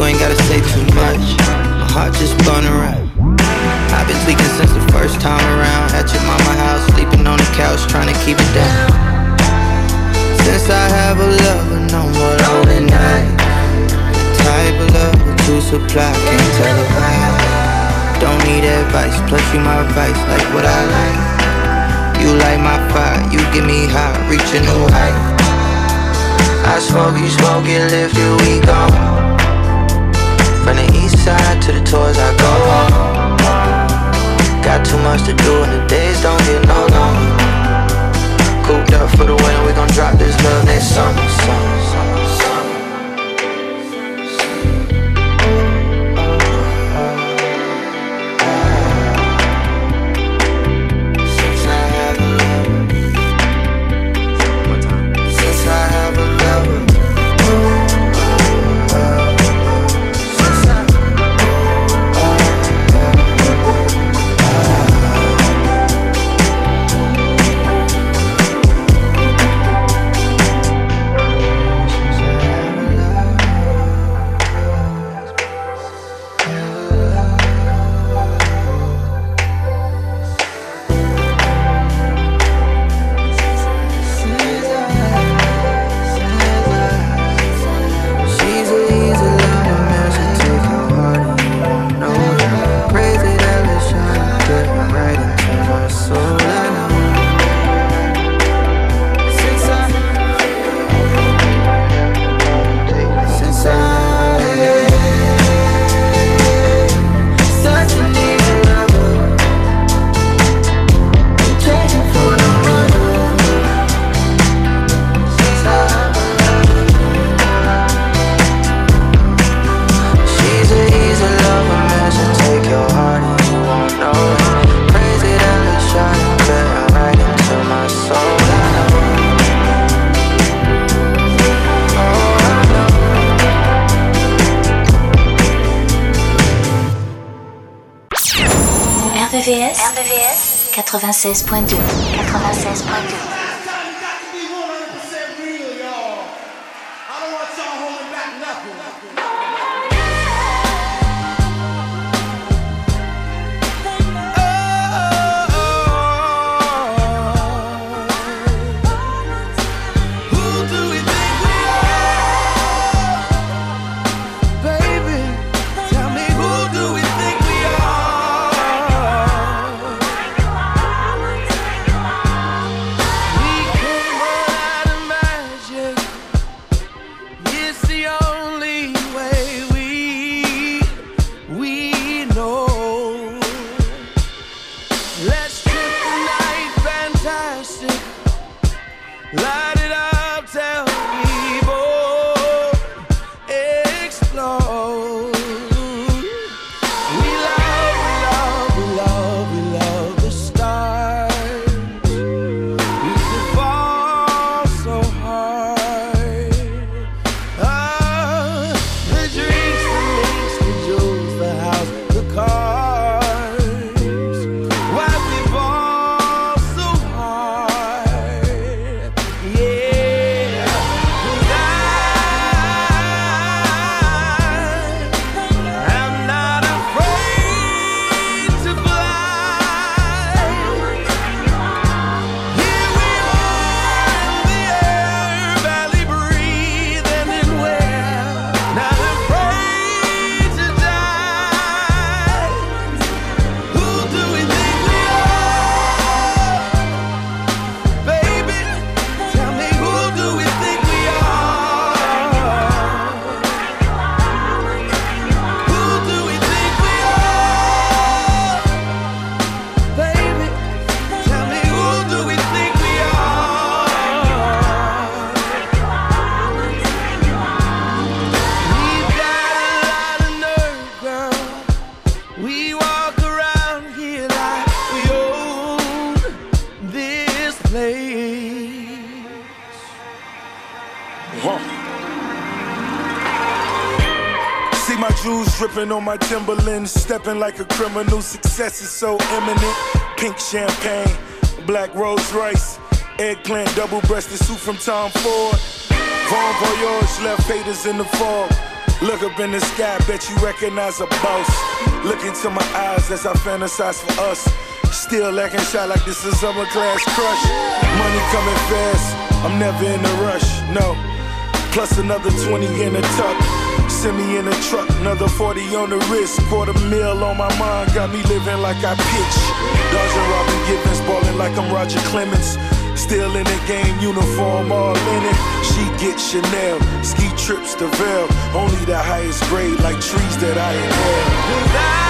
You ain't gotta say too much. My heart just burning around. I've been leaking since the first time around. At your mama house, sleeping on the couch, trying to keep it down. Since I have a lover, no more lonely night. The type of love to supply, can't tell a lie. Don't need advice, plus you my vice, like what I like. You light my fire, you get me high, reach a new height. I smoke, you smoke, it get lifted, we gone side to the tours I go on. Got too much to do and the days don't get no longer. Cooped up for the winter, we gon' drop this love next summer. summer. 96.2. 96.2. On my Timberlands, stepping like a criminal. Success is so imminent. Pink champagne, black Rolls Royce, eggplant, double breasted suit from Tom Ford. Von Voyage left haters in the fog. Look up in the sky, bet you recognize a boss. Look into my eyes as I fantasize for us. Still lacking shot like this is summer class crush. Money coming fast, I'm never in a rush, no. Plus another 20 in a tuck. Send me in a truck, another 40 on the wrist. Quarter mil on my mind, got me living like I pitch. Dodging Robin Givens, balling like I'm Roger Clemens. Still in the game, uniform all in it. She gets Chanel, ski trips to Vail. Only the highest grade, like trees that I inhale.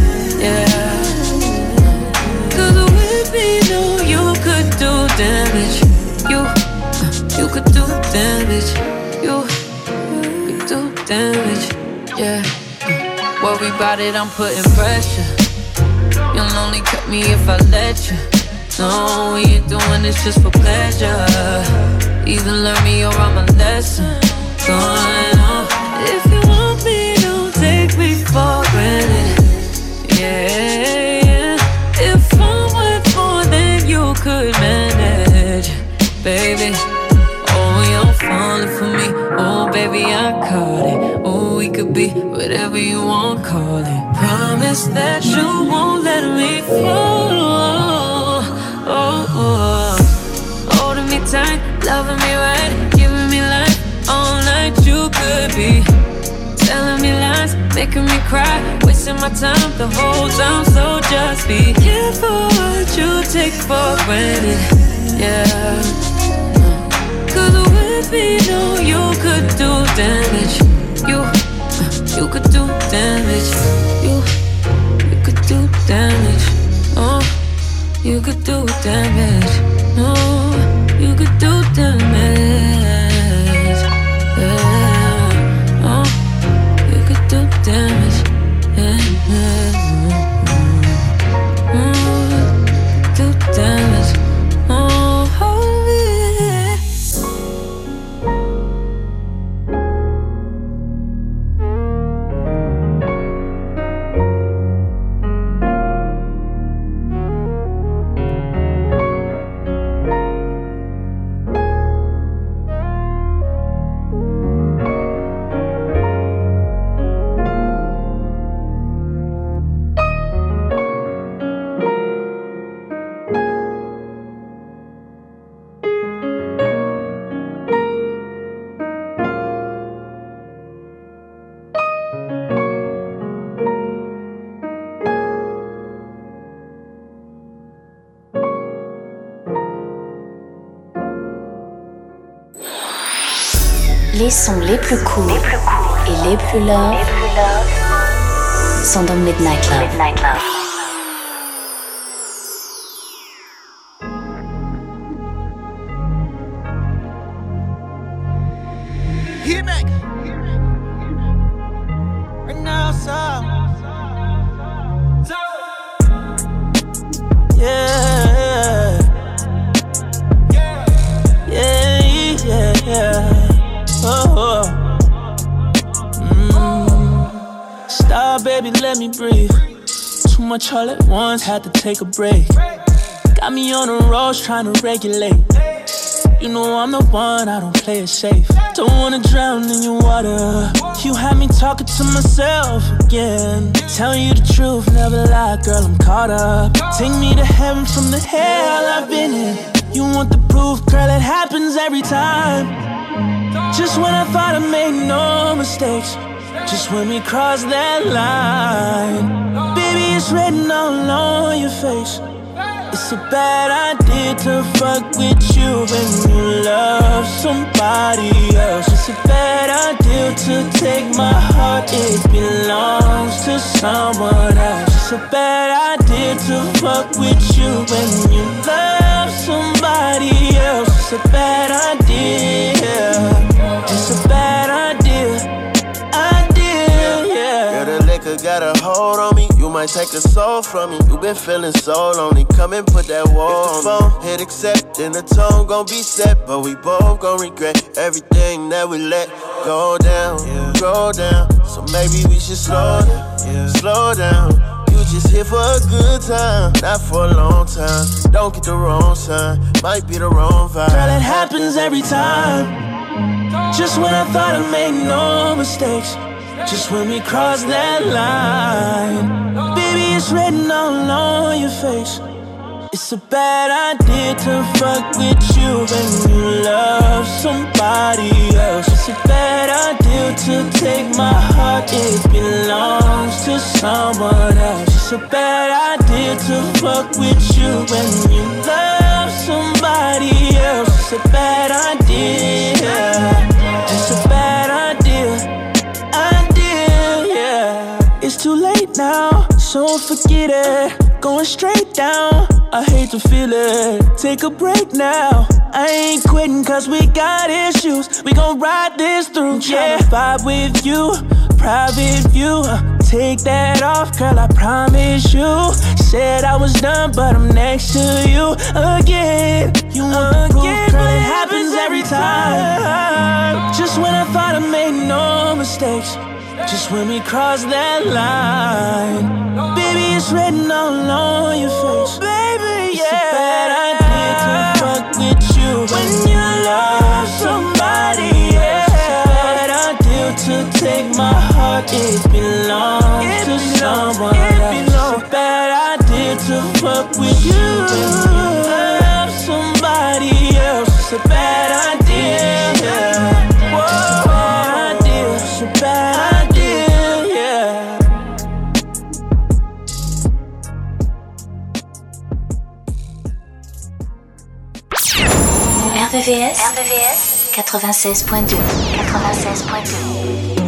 Damage. You, uh, you could do damage. You could do damage. Yeah. Uh, worry about it, I'm putting pressure. You'll only cut me if I let you. No, we ain't doing this just for pleasure. Either learn me or I'm a lesson. Going on. If you want me, don't take me for granted. Yeah, yeah. If I'm worth more than you could manage, baby. Oh, you're falling for me. Oh, baby, I caught it. Oh, we could be whatever you want, call it. Promise that you won't let me fall. Oh, oh. holding me tight, loving me right, giving me life all night. You could be telling me lies, making me cry, wasting my time the whole time. So just be careful what you take for granted. Yeah. Me, no, you could do damage. You, you could do damage. You, you could do damage. Oh, you could do damage. No, you could do damage. Yeah. Oh, you could do damage. Yeah. Les plus courts cool et les plus love, les plus love sont dans Midnight. Midnight Love. All at once, had to take a break. Got me on the road trying to regulate. You know I'm the one, I don't play it safe. Don't wanna drown in your water. You had me talking to myself again. Telling you the truth, never lie, girl, I'm caught up. Take me to heaven from the hell I've been in. You want the proof, girl, it happens every time. Just when I thought I made no mistakes. Just when we cross that line. Baby, it's written all on your face. It's a bad idea to fuck with you when you love somebody else. It's a bad idea to take my heart, it belongs to someone else. It's a bad idea to fuck with you when you love somebody else. It's a bad idea. It's a bad idea. Idea, yeah. Girl, the liquor got a hold on me. You might take a soul from me. You been feeling so lonely. Come and put that wall if the phone hit accept, then the tone gon' be set. But we both gon' regret everything that we let go down, go down. So maybe we should slow down, slow down. You just here for a good time, not for a long time. Don't get the wrong sign, might be the wrong vibe. Girl, it happens every time. Just when I thought I made no mistakes. Just when we cross that line. It's written all on your face. It's a bad idea to fuck with you when you love somebody else. It's a bad idea to take my heart, it belongs to someone else. It's a bad idea to fuck with you when you love somebody else. It's a bad idea. Now, so forget it. Going straight down. I hate to feel it. Take a break now. I ain't quitting cause we got issues. We gon' ride this through. Yeah, vibe with you, private view. Take that off, girl, I promise you. Said I was done, but I'm next to you again. You want again, proof, girl, it happens every time. Just when I thought I made no mistakes. Just when we cross that line, baby, it's written all on your face. Baby, yeah. It's a bad idea to fuck with you when you love somebody else. It's a bad idea to take my heart, it belongs to someone else. It's a bad idea to fuck with you RBVS, 96.2 96.2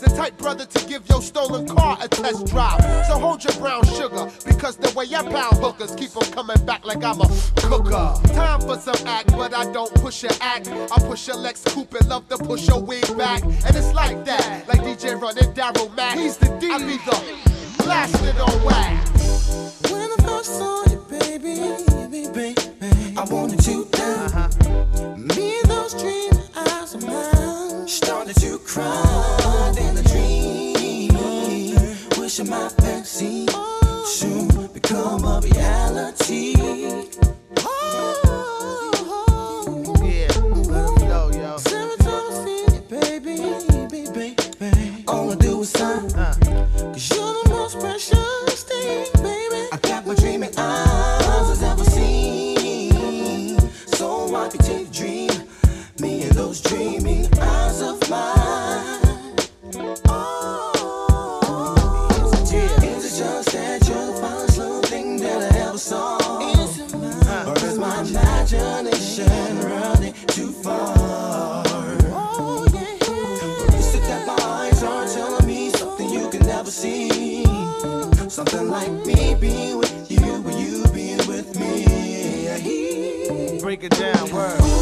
The type brother to give your stolen car a test drive. So hold your brown sugar, because the way I pound hookers keep on coming back like I'm a cooker. Time for some act, but I don't push your act. I push your Lex Coupe and love to push your wig back. And it's like that, like DJ Run and Daryl Mack. He's the D. I be the blasted on whack. When I first saw you, baby, baby, baby, I wanted you down. Uh-huh. Me and those dream eyes of mine started to cry in a dream, wishing my fantasy soon become a reality. break it down. Word.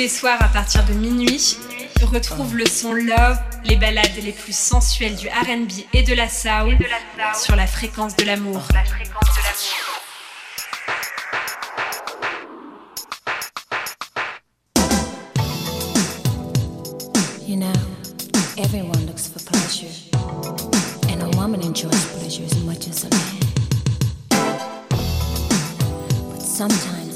les soirs à partir de minuit. Retrouve le son Love, les balades les plus sensuelles du RB et de la Soul sur la fréquence de l'amour. You know, everyone looks for pleasure, and a woman enjoys pleasure as much as a man. But sometimes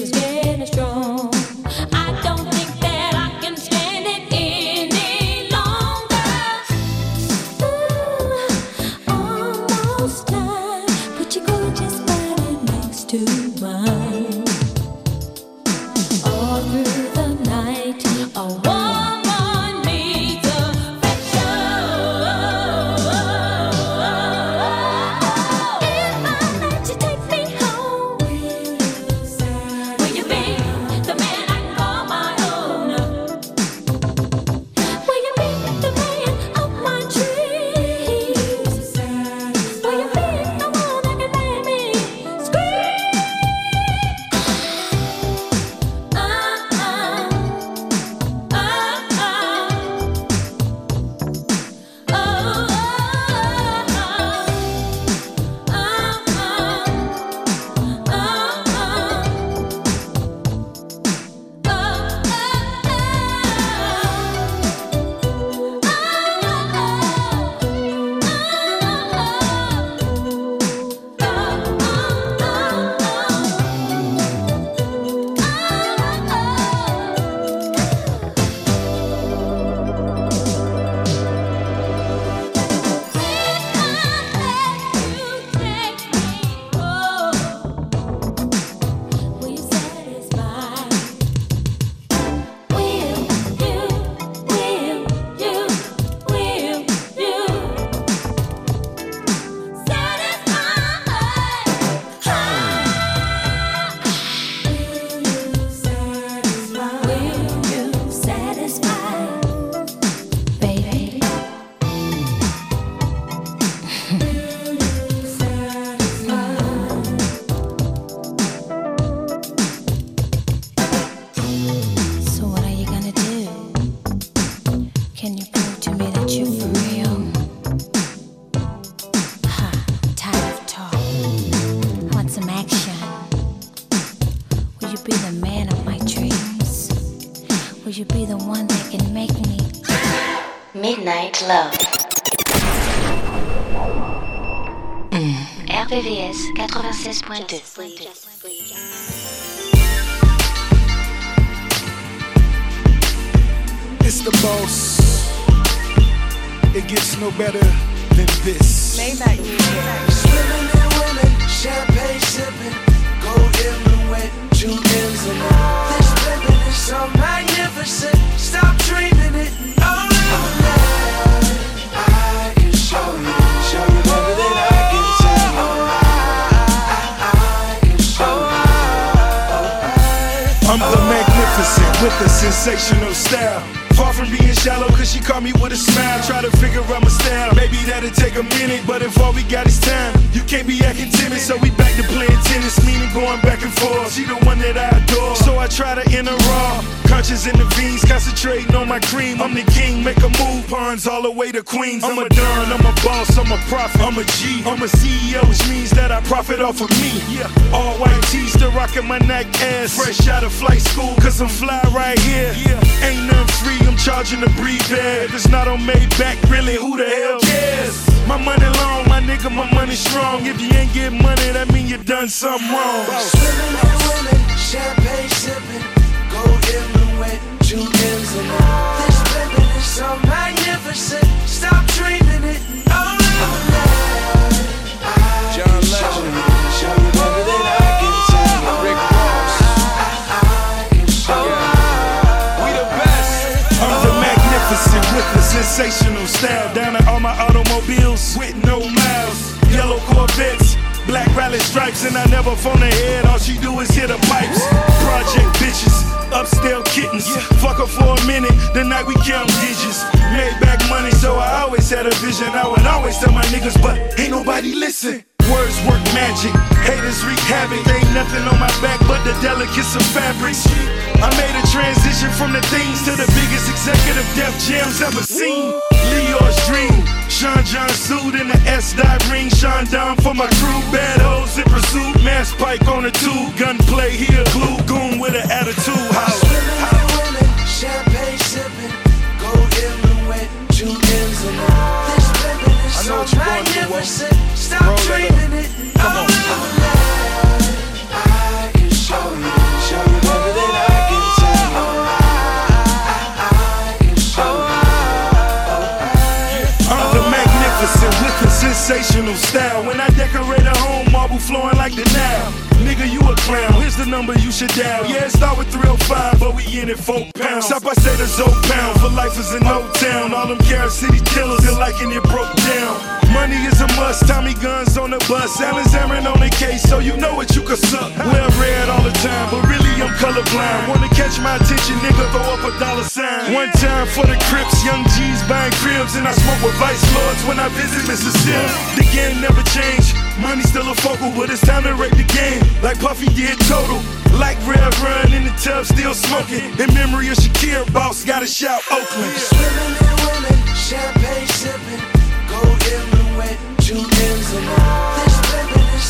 Cause men strong. Just Fuentes. Just Fuentes. It's the boss. It gets no better than this. May Maybach music. Swimming in women, champagne sipping, gold wet, June ends and This living is so magnificent. Stop dreaming it. with a sensational style. From being shallow, cause she caught me with a smile. Try to figure out my style. Maybe that'll take a minute, but if all we got is time, you can't be acting timid. So we back to playing tennis, meaning going back and forth. She the one that I adore. So I try to enter raw. Conscious in the veins, concentrating on my cream. I'm the king, make a move, pawns all the way to Queens. I'm a don, I'm a boss, I'm a prophet, I'm a G, I'm a CEO, which means that I profit off of me. Yeah, all white tees, still rocking my neck ass. Fresh out of flight school, cause I'm fly right here. Yeah, ain't nothing free, I'm charging to breathe. It's not on Maybach, really, who the hell cares? My money long, my nigga, my money strong. If you ain't get money, that mean you done something wrong. For my the Aaron on the case, so you know what you can suck. Wear red all the time, but really I'm colorblind. Wanna catch my attention, nigga? Throw up a dollar sign. One time for the Crips, young G's buying cribs, and I smoke with vice lords when I visit Mississippi. The game never changed. Money still a focal, but it's time to rate the game. Like Puffy did total. Like Rev Run in the tub, still smoking. In memory of Shakir, boss, gotta shout Oakland. Swimming in women, champagne sipping, gold in the wet, two ends and all.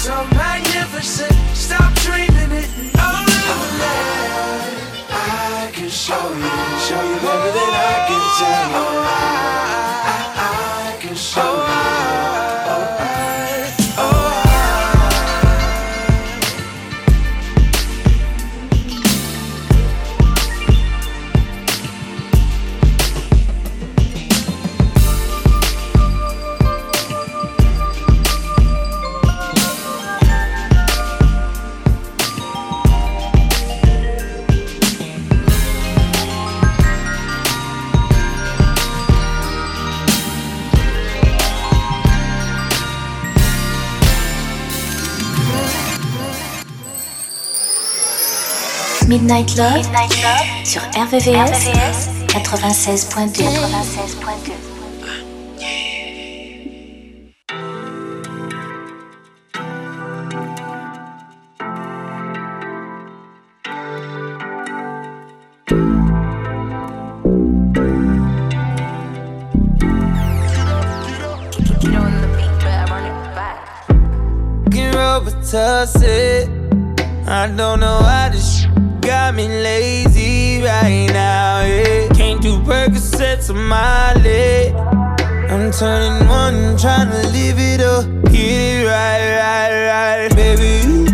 So magnificent. Stop dreaming it. Oh, I Midnight Love, sur RVVS, 96.2. 96.2. Get Robitussin. I don't know why this shit got me lazy right now. Yeah. Can't do Percocets on my leg. I'm turning one, trying to live it up. Get it right, right, right, baby.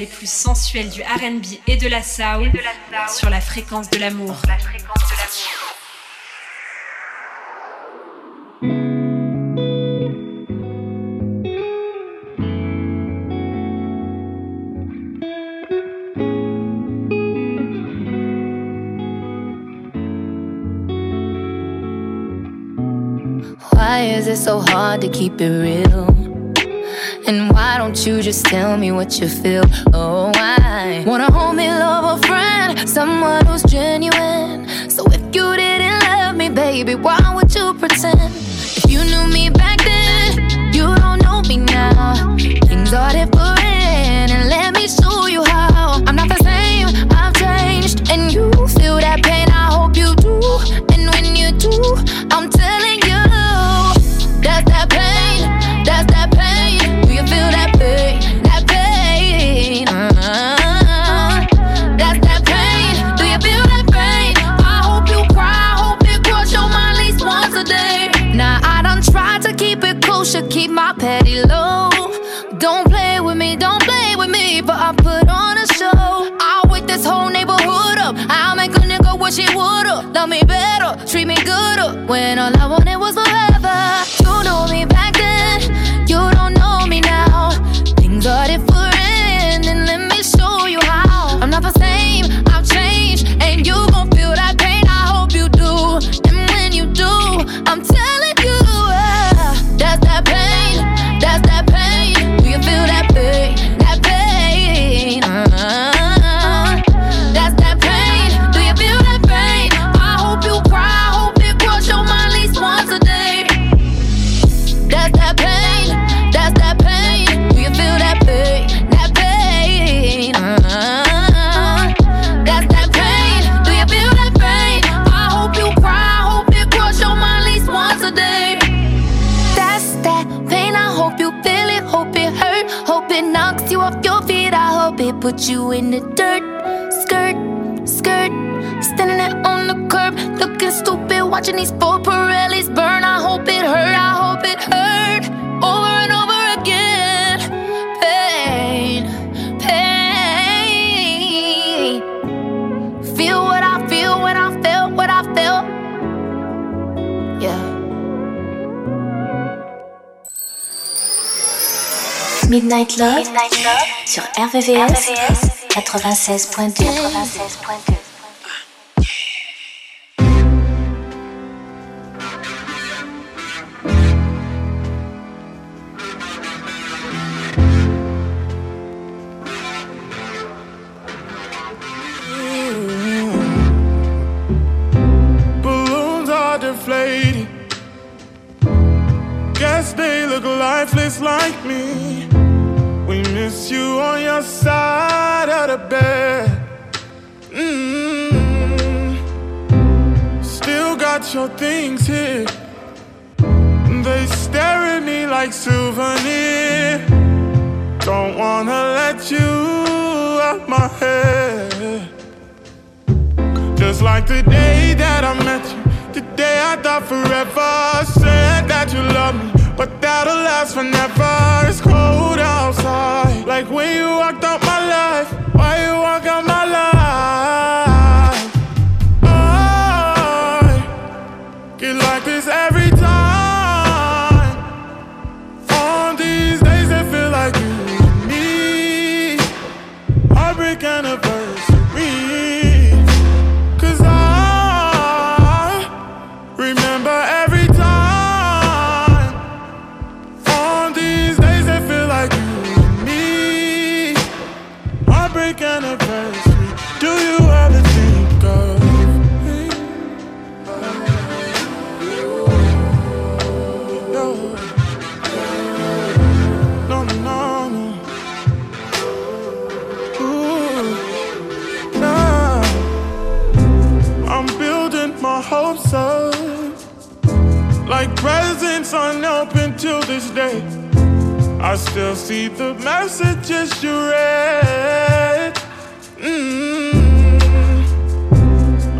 les plus sensuelles du RB et de la soul sur la fréquence de l'amour. Then why don't you just tell me what you feel? Oh, I wanna hold me, love, a friend, someone who's genuine. So if you didn't love me, baby, why would you pretend? If you knew me back then, you don't know me now. Things are different. keep my petty low. Don't play with me, don't play with me, but I put on a show. I'll wake this whole neighborhood up. I'll make a nigga wish he would've. Love me better, treat me good. When all I wanted was forever. You know me back put you in the dirt. Skirt, skirt, standing there on the curb, looking stupid, watching these four Pirellis burn. I hope it hurt. I Midnight Love, sur RVVS, RVVS 96.2. 96.2. Lifeless like me. miss you on your side of the bed. Mm -hmm. Still got your things here. They stare at me like souvenir. Don't wanna let you out my head. Just like the day that I met you, the day I thought forever said that you love me but that'll last forever. It's cold outside, like when you walked out my life. Why you walk out my life? Presents unopened till this day. I still see the messages you read. Mm.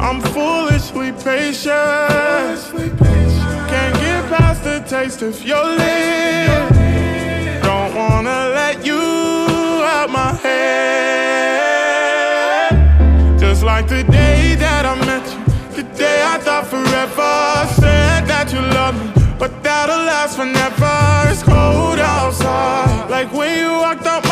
I'm foolishly patient. Can't get past the taste of your lips. Don't wanna let you out my head. Just like the day that I met you, the day I thought forever. Said that you love me, last forever. It's cold outside, like when you walked out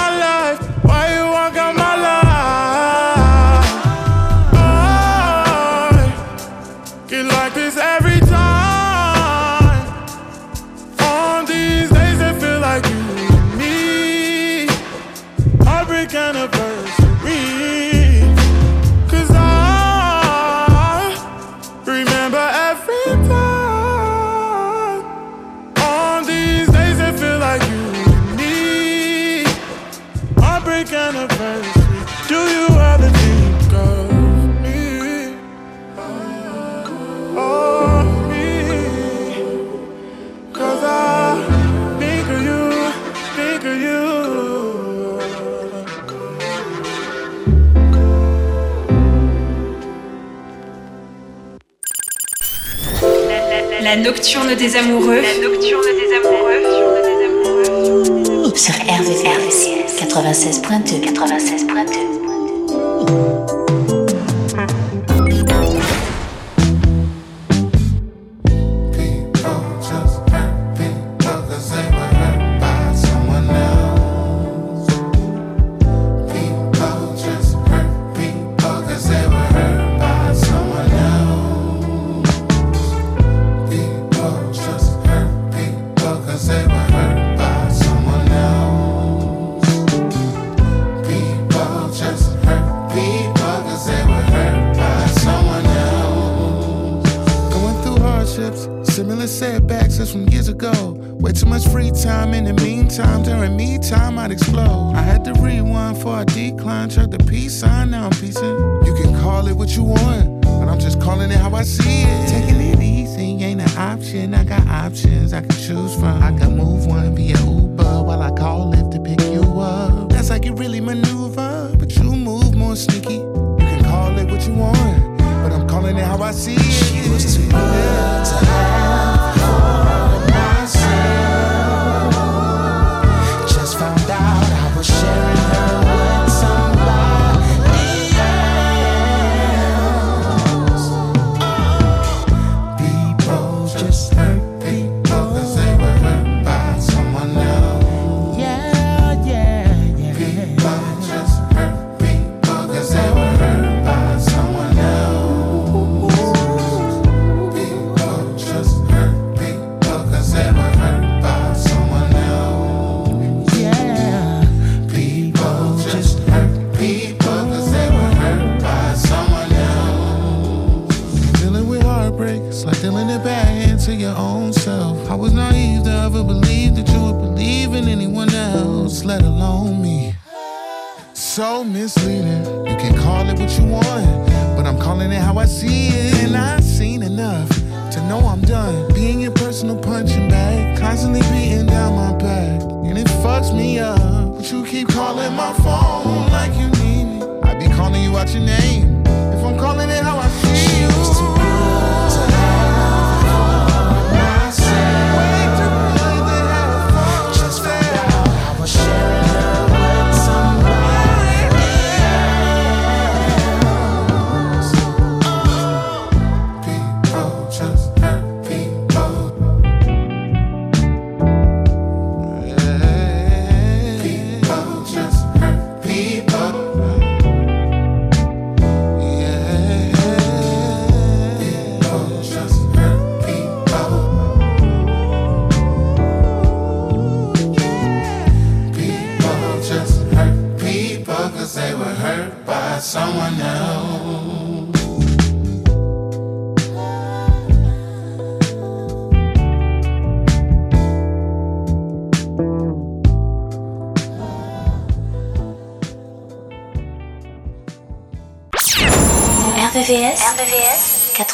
nocturne des amoureux. La nocturne des amoureux. Sur RVCS 96.2 96.2 setbacks as from years ago. Way too much free time in the meantime. During me time, I'd explode. I had to rewind for a decline. Chuck the peace sign, now I'm piecing. You can call it what you want, but I'm just calling it how I see it. Taking it easy ain't an option. I got options I can choose from. I can move one via Uber while I call Lyft to pick you up. That's like you really maneuver, but you move more sneaky. You can call it what you want, but I'm calling it how I see it. She was too good to have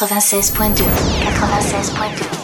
96.2 96.2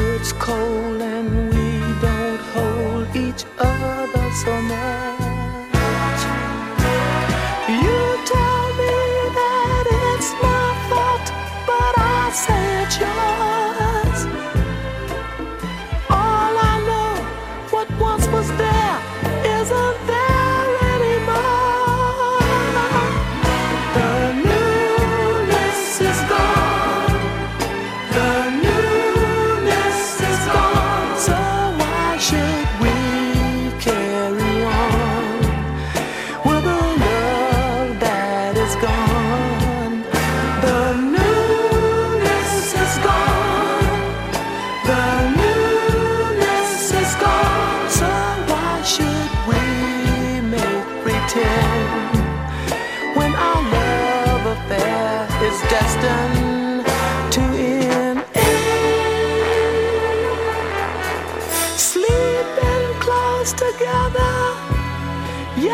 it's cold and we don't hold each other so much.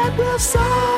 I will say.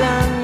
plan.